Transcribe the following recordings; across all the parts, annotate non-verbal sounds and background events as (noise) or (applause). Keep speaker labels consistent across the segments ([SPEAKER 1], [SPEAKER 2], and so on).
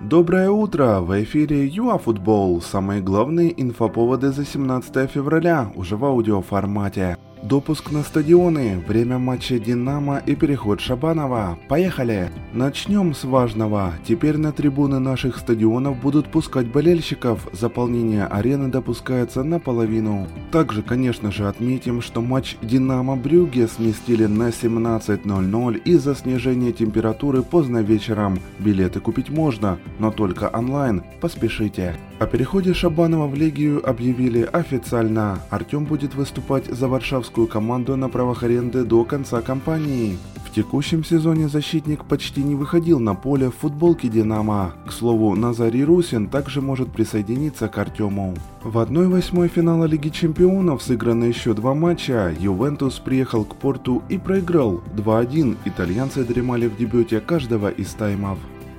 [SPEAKER 1] Доброе утро! В эфире ЮАФутбол. Самые главные инфоповоды за 17 февраля уже в аудиоформате. Допуск на стадионы, время матча «Динамо» и переход Шабанова. Поехали! Начнем с важного. Теперь на трибуны наших стадионов будут пускать болельщиков. Заполнение арены допускается наполовину. Также, конечно же, отметим, что матч «Динамо-Брюге» сместили на 17.00 из-за снижения температуры поздно вечером. Билеты купить можно, но только онлайн. Поспешите. О переходе Шабанова в Легию объявили официально. Артем будет выступать за варшавскую команду на правах аренды до конца кампании. В текущем сезоне защитник почти не выходил на поле в футболке «Динамо». К слову, Назарий Русин также может присоединиться к Артему. В 1-8 финала Лиги Чемпионов сыграно еще два матча. Ювентус приехал к Порту и проиграл 2-1. Итальянцы дремали в дебюте каждого из таймов.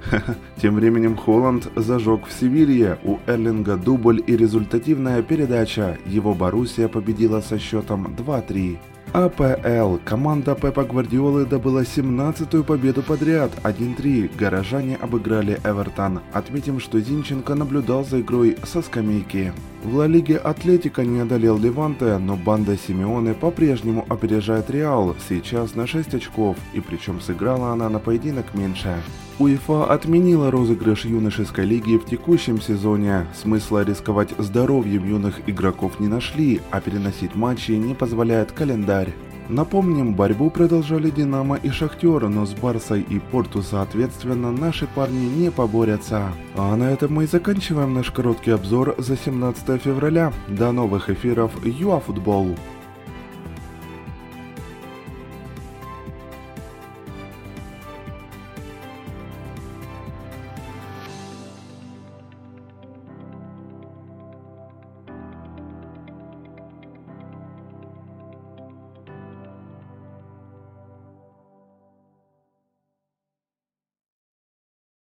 [SPEAKER 1] (laughs) Тем временем Холланд зажег в Севилье, у Эрлинга дубль и результативная передача. Его Боруссия победила со счетом 2-3. АПЛ. Команда Пепа Гвардиолы добыла 17-ю победу подряд, 1-3. Горожане обыграли Эвертон. Отметим, что Зинченко наблюдал за игрой со скамейки. В Ла Лиге Атлетика не одолел Леванте, но банда Симеоне по-прежнему опережает Реал, сейчас на 6 очков, и причем сыграла она на поединок меньше. УЕФА отменила розыгрыш юношеской лиги в текущем сезоне. Смысла рисковать здоровьем юных игроков не нашли, а переносить матчи не позволяет календарь. Напомним, борьбу продолжали Динамо и Шахтер, но с Барсой и Порту соответственно наши парни не поборятся. А на этом мы и заканчиваем наш короткий обзор за 17 февраля. До новых эфиров ЮАФутбол.